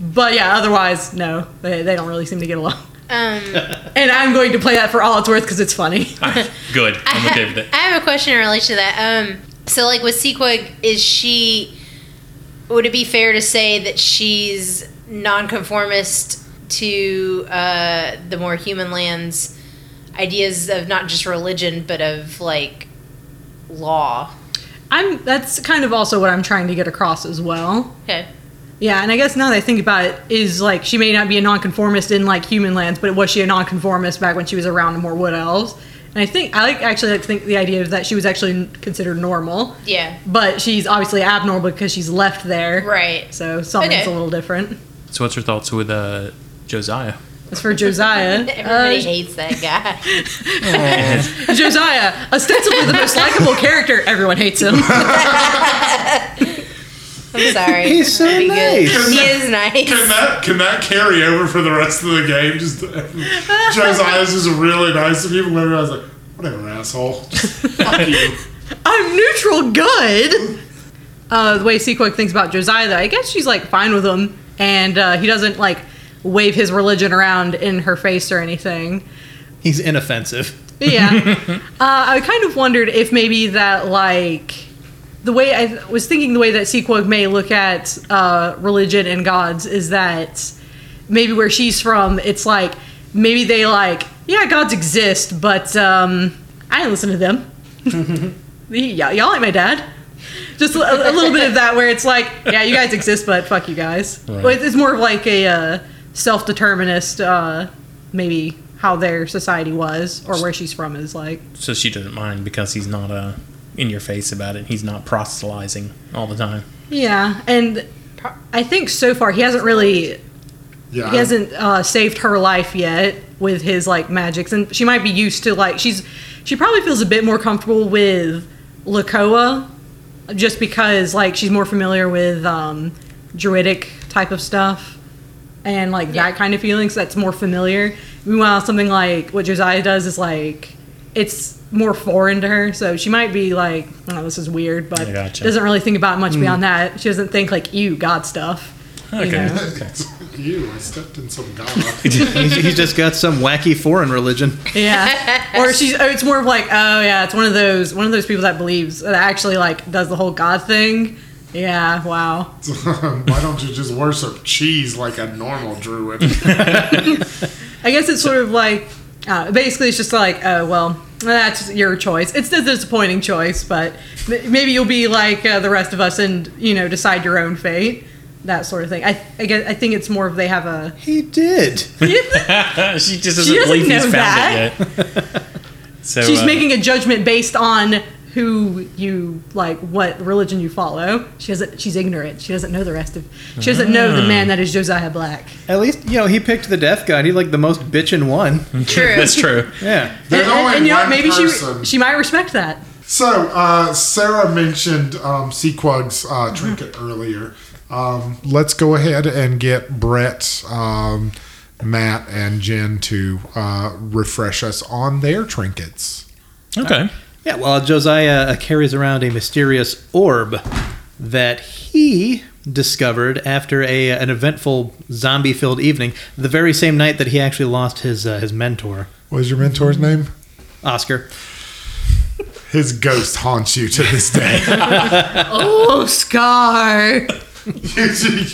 But yeah, otherwise, no, they, they don't really seem to get along. Um, And I'm going to play that for all it's worth because it's funny. Good. I, I'm okay with it. I have a question in relation to that. Um, so, like with Sequog, is she? Would it be fair to say that she's nonconformist to uh, the more human lands ideas of not just religion but of like law? I'm that's kind of also what I'm trying to get across as well. Okay. Yeah, and I guess now that I think about it, is like she may not be a nonconformist in like human lands, but was she a nonconformist back when she was around more wood elves? And I think I like actually like to think the idea is that she was actually considered normal, Yeah. but she's obviously abnormal because she's left there. Right. So something's Okay. a little different. So, what's your thoughts with uh, Josiah? As for Josiah, Everybody uh, hates that guy. Josiah, ostensibly the most likable character, everyone hates him. I'm sorry. He's so Be good. nice. He is nice. Can that can that carry over for the rest of the game? Just Josiah's just really nice to people. Maybe I was like, whatever, asshole. Fuck you. I'm neutral good. Uh, the way Sequog thinks about Josiah, though, I guess she's like fine with him, and uh, he doesn't like wave his religion around in her face or anything. He's inoffensive. Yeah, uh, I kind of wondered if maybe that like the way I was thinking the way that Sequog may look at uh, religion and gods is that maybe where she's from, it's like maybe they like yeah gods exist, but um, I didn't listen to them. Y- y'all ain't my dad. Just a, a little bit of that where it's like, yeah, you guys exist, but fuck you guys. Right. It's more of like a uh, self-determinist, uh, maybe how their society was or where she's from is like. So she doesn't mind because he's not uh, in your face about it. He's not proselytizing all the time. Yeah, and I think so far he hasn't really Yeah. he hasn't uh, saved her life yet with his like magics, and she might be used to like she's she probably feels a bit more comfortable with Lakoa, just because like she's more familiar with um, druidic type of stuff and like that kind of feeling, so that's more familiar. Meanwhile, something like what Josiah does is like it's more foreign to her, so she might be like, "Oh, this is weird," but I gotcha. doesn't really think about it much beyond that. She doesn't think like you God stuff. you Okay. know? okay. you. I stepped in some god. he's, he's just got some wacky foreign religion. Yeah. or she's oh, it's more of like, oh yeah, it's one of those one of those people that believes that actually like does the whole God thing. Yeah, wow. Why don't you just worship cheese like a normal druid? I guess it's sort of like uh, basically it's just like, oh well, that's your choice. It's a disappointing choice, but maybe you'll be like uh, the rest of us and you know decide your own fate. That sort of thing. I I, guess, I think it's more of they have a. He did. she just doesn't, She doesn't believe he's know found it yet. So She's uh, making a judgment based on who you like, what religion you follow. She doesn't. She's ignorant. She doesn't know the rest of. She doesn't know the man that is Josiah Black. At least, you know, he picked the death god. He like the most bitchin' one. True. That's true. Yeah. There's and, only and, you know, one maybe person. she she might respect that. So, uh, Sarah mentioned um, Sequog's uh, trinket earlier. Um, let's go ahead and get Brett, um, Matt, and Jen to uh, refresh us on their trinkets. Okay. Yeah, well, Josiah uh, carries around a mysterious orb that he discovered after a an eventful zombie-filled evening, the very same night that he actually lost his uh, his mentor, What is your mentor's name? Oscar. His ghost haunts you to this day. Oh, Scar. you,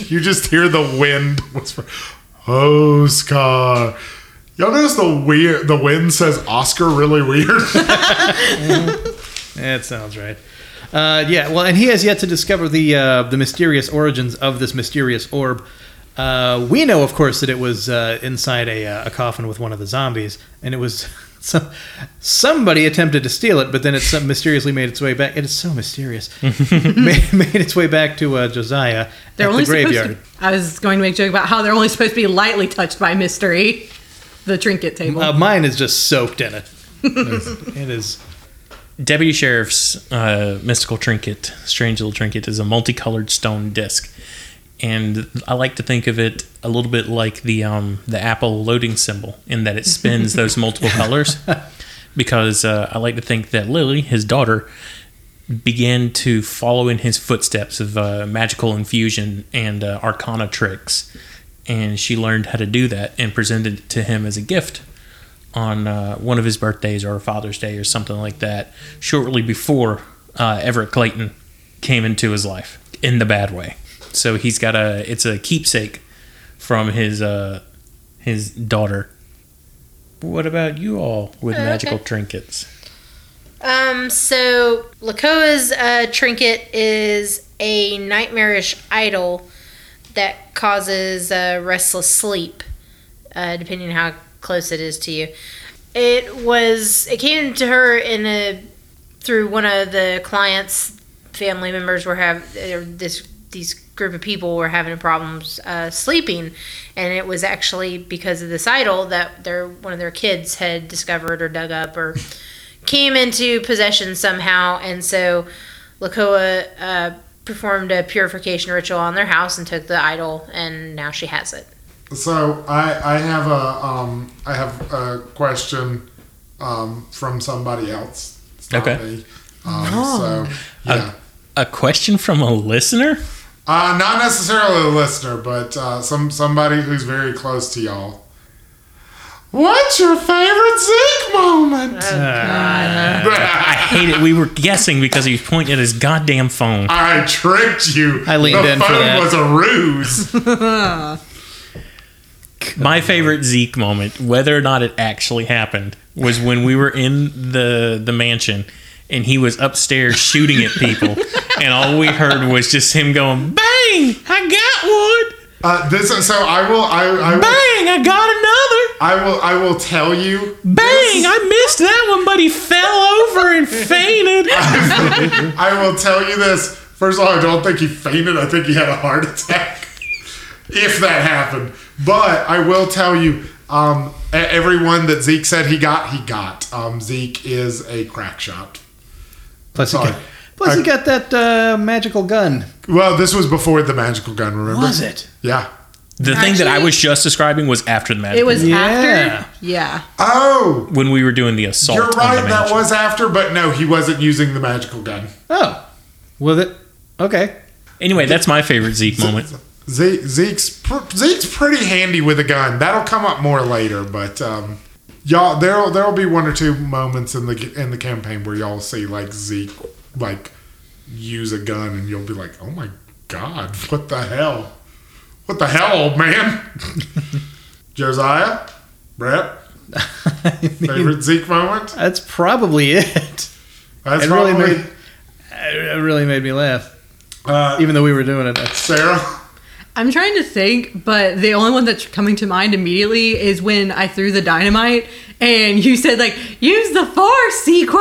you just hear the wind whisper, "Oh, Scar." Y'all notice the weird. The wind says Oscar really weird. That sounds right. Uh, yeah, well, and he has yet to discover the uh, the mysterious origins of this mysterious orb. Uh, we know, of course, that it was uh, inside a, uh, a coffin with one of the zombies, and it was some, somebody attempted to steal it, but then it mysteriously made its way back. It is so mysterious. made, made its way back to uh, Josiah They're at only the graveyard. supposed to. I was going to make a joke about how they're only supposed to be lightly touched by mystery. The trinket table. Uh, mine is just soaked in it. It is, it is Deputy Sheriff's uh, mystical trinket, strange little trinket, is a multicolored stone disc. and I like to think of it a little bit like the um, the Apple loading symbol in that it spins those multiple colors. Because uh, I like to think that Lily, his daughter, began to follow in his footsteps of uh, magical infusion and uh, arcana tricks, and she learned how to do that and presented it to him as a gift on uh, one of his birthdays or Father's Day or something like that, shortly before uh, Everett Clayton came into his life in the bad way. So he's got a it's a keepsake from his uh, his daughter. What about you all with Okay. magical trinkets? Um, so Lakoa's uh, trinket is a nightmarish idol that causes restless sleep, uh, depending on how close it is to you. It was it came to her in a through one of the clients' family members were have this these group of people were having problems uh, sleeping, and it was actually because of this idol that their one of their kids had discovered or dug up or came into possession somehow, and so Lakoa uh, performed a purification ritual on their house and took the idol, and now she has it. So I I have a um I have a question um from somebody else. Okay. me. Um, So yeah. A question from a listener? Uh, not necessarily a listener, but uh, some somebody who's very close to y'all. What's your favorite Zeke moment? Oh, I hate it. We were guessing because he was pointing at his goddamn phone. I tricked you. I leaned the in for phone that. was a ruse. My favorite Zeke moment, whether or not it actually happened, was when we were in the the mansion and he was upstairs shooting at people, and all we heard was just him going, "Bang! I got one! Uh, this so I will I I will, Bang! I got another! I will I will tell you. Bang! this- I missed that one, but he fell over and fainted." I will tell you this. First of all, I don't think he fainted. I think he had a heart attack. if that happened. But I will tell you, um, everyone that Zeke said he got, he got. Um, Zeke is a crack shot. Plus, he Sorry. Got, plus he got that uh, magical gun. Well, this was before the magical gun, remember? Was it? Yeah. The thing that I Actually- was just describing was after the magic. It was Yeah. after. Yeah. Oh, when we were doing the assault. you're on right. the That mansion. was after, but no, he wasn't using the magical gun. Oh, with it. Okay. Anyway, that's my favorite Zeke moment. Zeke, Zeke's pr- Zeke's pretty handy with a gun. That'll come up more later, but um, y'all there'll there'll be one or two moments in the in the campaign where y'all see like Zeke like use a gun, and you'll be like, "Oh my god, what the hell? What the hell, old man?" Josiah, Brett, I mean, favorite Zeke moment? that's probably it. That's it really probably made it really made me laugh, uh, even though we were doing it. Sarah. I'm trying to think, but the only one that's coming to mind immediately is when I threw the dynamite and you said like, "Use the force, Sequog."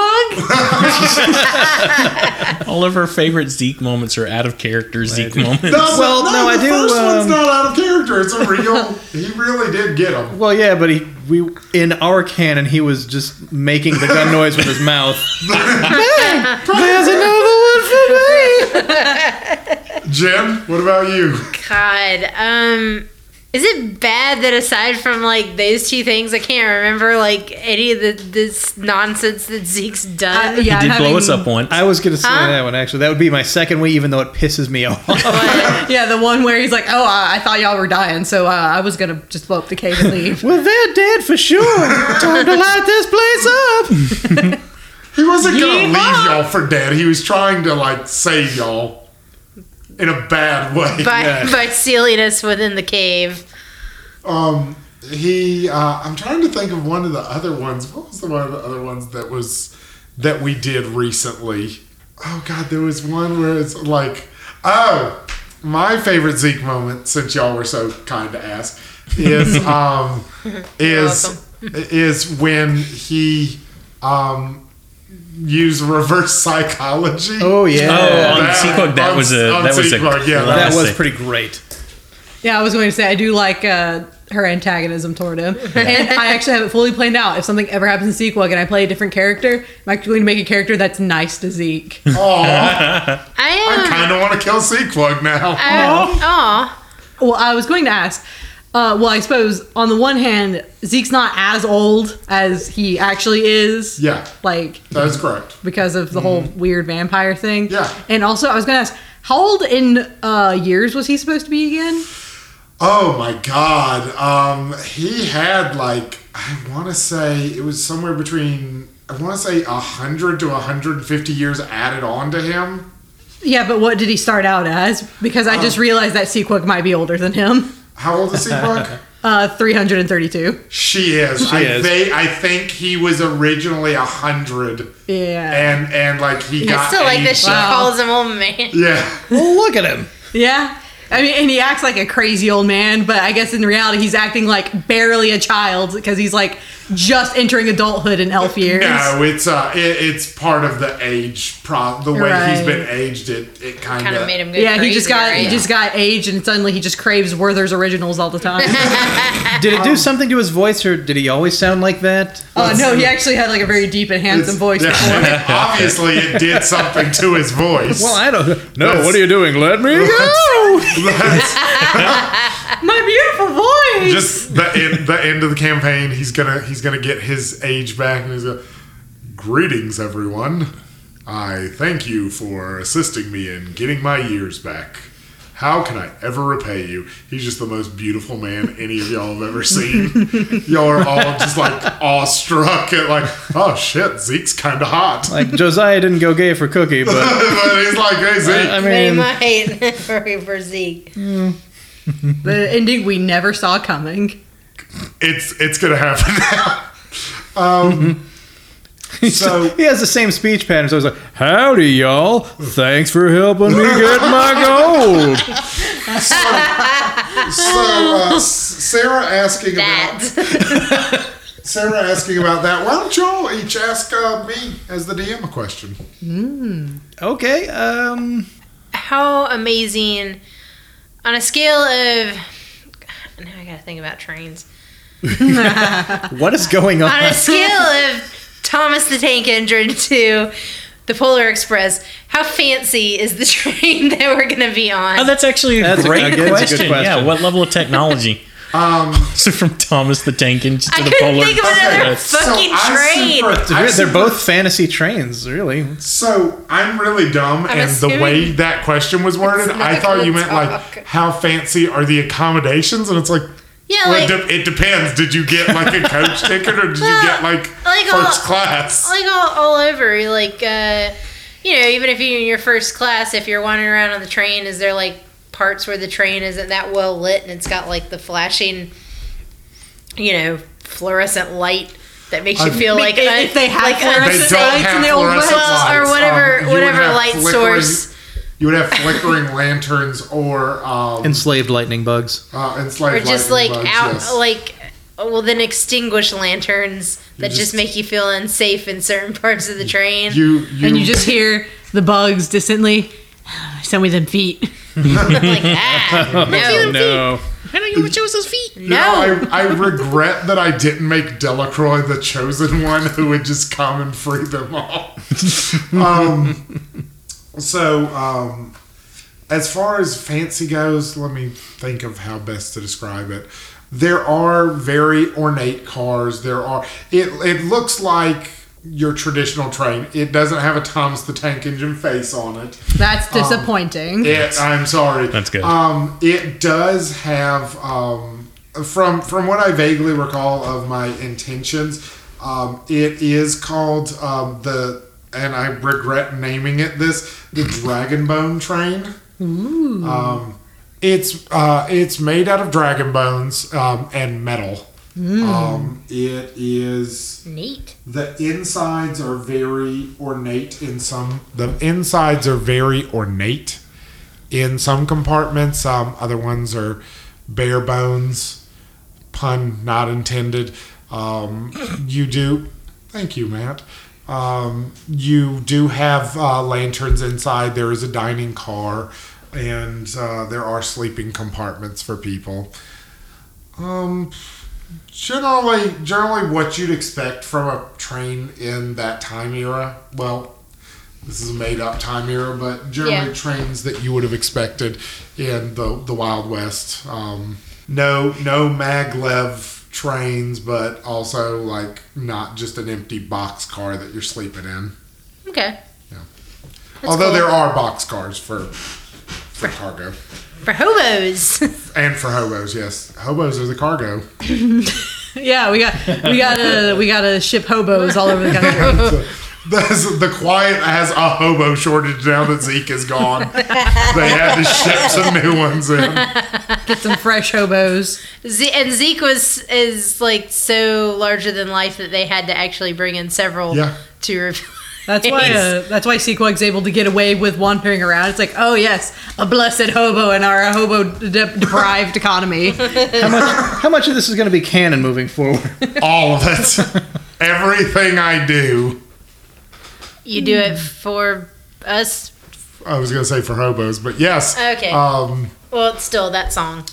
All of our favorite Zeke moments are out of character Zeke moments. No, Well, no, no, I the do, First one's um, not out of character. It's a real. he really did get him. Well, yeah, but he we in our canon he was just making the gun noise with his mouth. There's another one for me. Jim, what about you? God, um, is it bad that aside from like those two things, I can't remember like any of the this nonsense that Zeke's done? Uh, yeah, he did I'm blow us up once. I was gonna say Huh? that one actually. That would be my second way, even though it pisses me off. Yeah, the one where he's like, "Oh, I, I thought y'all were dying, so uh, I was gonna just blow up the cave and leave." well, they're dead for sure. Time to light this place up. He wasn't gonna leave y'all for dead. He was trying to like save y'all in a bad way. by Yeah. by sealing us within the cave. Um, he. Uh, I'm trying to think of one of the other ones. What was the one of the other ones that was that we did recently? Oh God, there was one where it's like, oh, my favorite Zeke moment since y'all were so kind to ask is um is is when he um used reverse psychology. Oh yeah, Oh, on That- Sequog, that on- was a on that was a Sequog, yeah, that was pretty great. yeah, I was going to say I do like uh, her antagonism toward him. and I actually have it fully planned out. If something ever happens to Sequog and I play a different character, I'm actually going to make a character that's nice to Zeke. Aw, I I kind of want to kill Sequog now. Aw. well, I was going to ask. Uh, well, I suppose on the one hand, Zeke's not as old as he actually is. Yeah, Like that is correct. because of the whole weird vampire thing. Yeah. And also, I was going to ask, how old in uh, years was he supposed to be again? Oh my god. Um, he had like I want to say it was somewhere between I want to say hundred to hundred and fifty years added on to him. Yeah, but what did he start out as? Because I just realized that Sequog might be older than him. How old is Sequog? Uh, 332. she is. I, is. They, I think he was originally a hundred, Yeah. and and like he I got. still like that aged she up. calls him old man. Yeah. Well, look at him. yeah. I mean, and he acts like a crazy old man, but I guess in reality, he's acting like barely a child because he's like just entering adulthood in elf years. No, it's uh, it, it's part of the age pro. The way he's been aged, it it kind Kind of of made him go Yeah, he just crazy, got he just got aged, and suddenly he just craves Werther's originals all the time. Did it do something to his voice, or did he always sound like that? Oh no, he actually had like a very deep and handsome voice before. Yeah. Obviously, it did something to his voice. Well, I don't. No, what are you doing? Let me go. My beautiful voice. just the end, the end of the campaign, he's gonna he's gonna get his age back, and he's going Greetings, everyone. I thank you for assisting me in getting my years back. How can I ever repay you? He's just the most beautiful man any of y'all have ever seen. y'all are all just like awestruck at like, oh shit, Zeke's kind of hot. Like Josiah didn't go gay for Cookie, but but he's like, hey Zeke, I They mean, might for, for Zeke. the ending we never saw coming. it's it's gonna happen now. Um, so he has the same speech pattern. So he's like, "Howdy, y'all! Thanks for helping me get my gold." so uh, Sarah asking about Sarah asking about that. Why don't y'all each ask uh, me as the DM a question? Okay. Um. How amazing. On a scale of. Now I gotta think about trains. What is going on? On a scale of Thomas the Tank Engine to the Polar Express, how fancy is the train that we're gonna be on? Oh, that's actually a That's a- great I guess a good question. question. Yeah, what level of technology? Um, so from Thomas the Tank Engine to I the Polar think of another Express. fucking train. super, They're, they're super- both fantasy trains, really. So I'm really dumb, I'm and the way that question was worded, I thought you gonna meant like how fancy are the accommodations, and it's like. Yeah, well, like, it, de- it depends. Did you get like a coach ticket, or did you get like, Like all- first class? like all, all over. Like, uh, you know, even if you're in your first class, if you're wandering around on the train, is there like parts where the train isn't that well lit and it's got like the flashing, you know, fluorescent light that makes you I- feel like if, un- if they have like fluorescent They don't lights have in the old fluorescent west, Well, or whatever- Um, whatever light flickering- source. You would have flickering lanterns or um, Enslaved lightning bugs. uh, enslaved or just like bugs, out yes. like well then extinguish lanterns that just, just- make you feel unsafe in certain parts of the train you, you, and you just hear the bugs distantly. Send me them feet. like ah no no. I don't even choose his feet. You know, I, I regret that I didn't make Delacroix the chosen one who would just come and free them all. um, so, um, as far as fancy goes, let me think of how best to describe it. There are very ornate cars. There are. It it looks like your traditional train. It doesn't have a Thomas the Tank Engine face on it. That's disappointing. It, I'm sorry. That's good. Um, it does have um, from from what I vaguely recall of my intentions. Um, it is called um, the and I regret naming it this the Dragon Bone train. Um, it's uh, it's made out of dragon bones um, and metal. Um, it is neat the insides are very ornate in some. The insides are very ornate in some compartments. Um, other ones are bare bones. Pun not intended. Um, you do. Thank you, Matt. Um, you do have uh, lanterns inside. There is a dining car, and uh, there are sleeping compartments for people. Um, generally, generally, what you'd expect from a train in that time era. Well, this is a made-up time era, but generally Yeah. trains that you would have expected in the the Wild West. Um, no, no maglev trains, but also like not just an empty box car that you're sleeping in. Okay. That's Although cool. there are box cars for for cargo For hobos. and for hobos. Yes, hobos are the cargo. Yeah, we got we gotta we gotta ship hobos all over the country. That's, the quiet has a hobo shortage now that Zeke is gone. they had to ship some new ones in. Get some fresh hobos. Ze- and Zeke was is like so larger than life that they had to actually bring in several Yeah. to reveal. That's why uh, that's why Sequog's able to get away with wandering around. It's like, oh yes, a blessed hobo in our hobo de- deprived economy. How much? How much of this is going to be canon moving forward? All of it. Everything I do. You do it for us. I was going to say for hobos, but yes. Okay. Um, Well, it's still that song.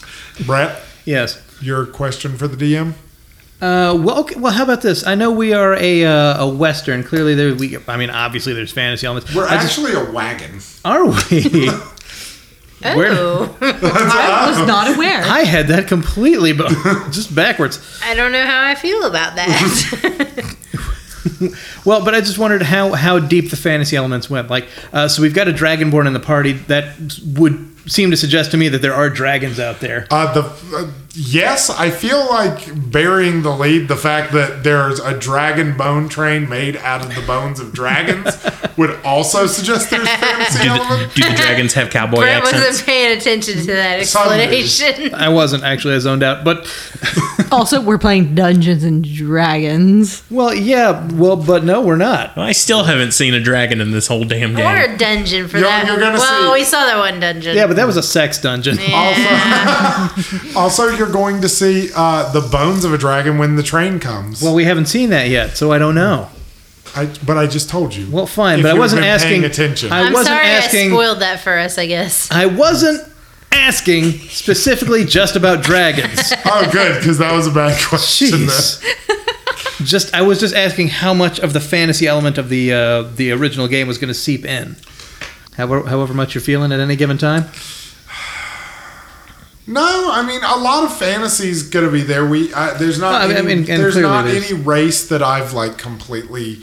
Brett, yes. your question for the DM? Uh, well, okay, well, how about this? I know we are a uh, a western. Clearly, there we. I mean, obviously, there's fantasy elements. We're I just- actually a wagon. are we? Where- Oh, I was not aware. I had that completely, but just backwards. I don't know how I feel about that. Well, but I just wondered how how deep the fantasy elements went. Like, uh, so we've got a dragonborn in the party that would seem to suggest to me that there are dragons out there. Uh, the uh, yes, I feel like burying the lead. The fact that there's a dragon bone train made out of the bones of dragons would also suggest there's fantasy Do the, element. do the dragons have cowboy Brett accents? wasn't paying attention to that explanation. I wasn't actually. I zoned out, but Also, we're playing Dungeons and Dragons. well, yeah, well, but no, we're not. I still haven't seen a dragon in this whole damn game. Or a dungeon for You're- that. you're gonna well, see- we saw that one dungeon. Yeah, but that was a sex dungeon. Also, also, you're going to see uh, the bones of a dragon when the train comes. Well, we haven't seen that yet, so I don't know. I, but I just told you. Well, fine, If but I wasn't been asking. attention. I I'm wasn't sorry asking. I spoiled that for us, I guess. I wasn't asking specifically just about dragons. oh, good, because that was a bad question. Jeez. just I was just asking how much of the fantasy element of the uh, the original game was going to seep in. However, however much you're feeling at any given time. No, I mean a lot of fantasy's gonna be there. We uh, there's not Well, any, I mean, there's not there's- any race that I've like completely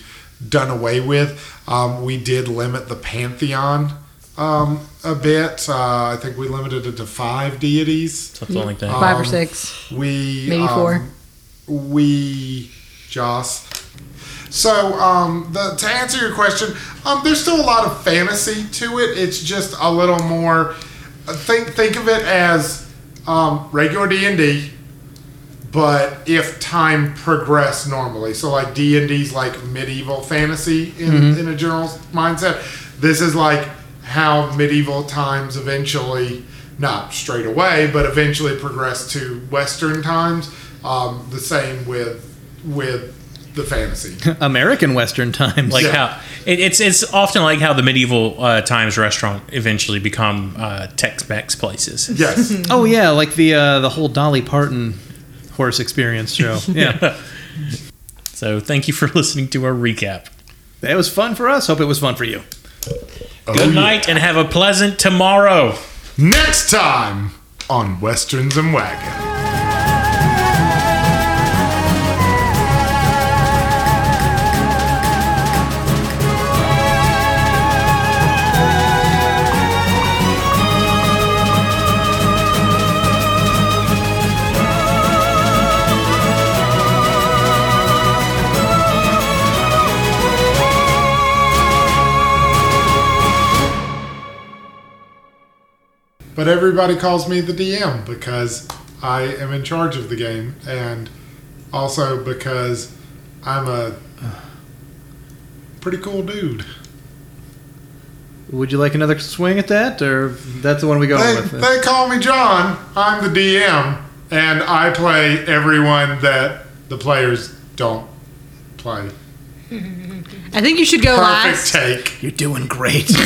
done away with. Um, we did limit the pantheon um, a bit. Uh, I think we limited it to five deities. Something like that. Five or Um, six. We Maybe um, four. We Joss. So um, the, to answer your question, um, there's still a lot of fantasy to it. It's just a little more. Think think of it as um, regular D and D, but if time progressed normally. So like D and D's like medieval fantasy in, in a general mindset. This is like how medieval times eventually, not straight away, but eventually progressed to Western times. Um, the same with with the fantasy. American Western times. like Yeah. how it, it's it's often like how the medieval uh, times restaurant eventually become uh, Tex-Mex places. Yes. oh yeah, like the uh, the whole Dolly Parton horse experience show. Yeah, So thank you for listening to our recap. that was fun for us. Hope it was fun for you. Oh, Good yeah. night and have a pleasant tomorrow. Next time on Westerns and Wagon. But everybody calls me the DM because I am in charge of the game and also because I'm a pretty cool dude. Would you like another swing at that, or that's the one we go They, with? they call me John. I'm the DM and I play everyone that the players don't play. I think you should go Perfect last. take. You're doing great.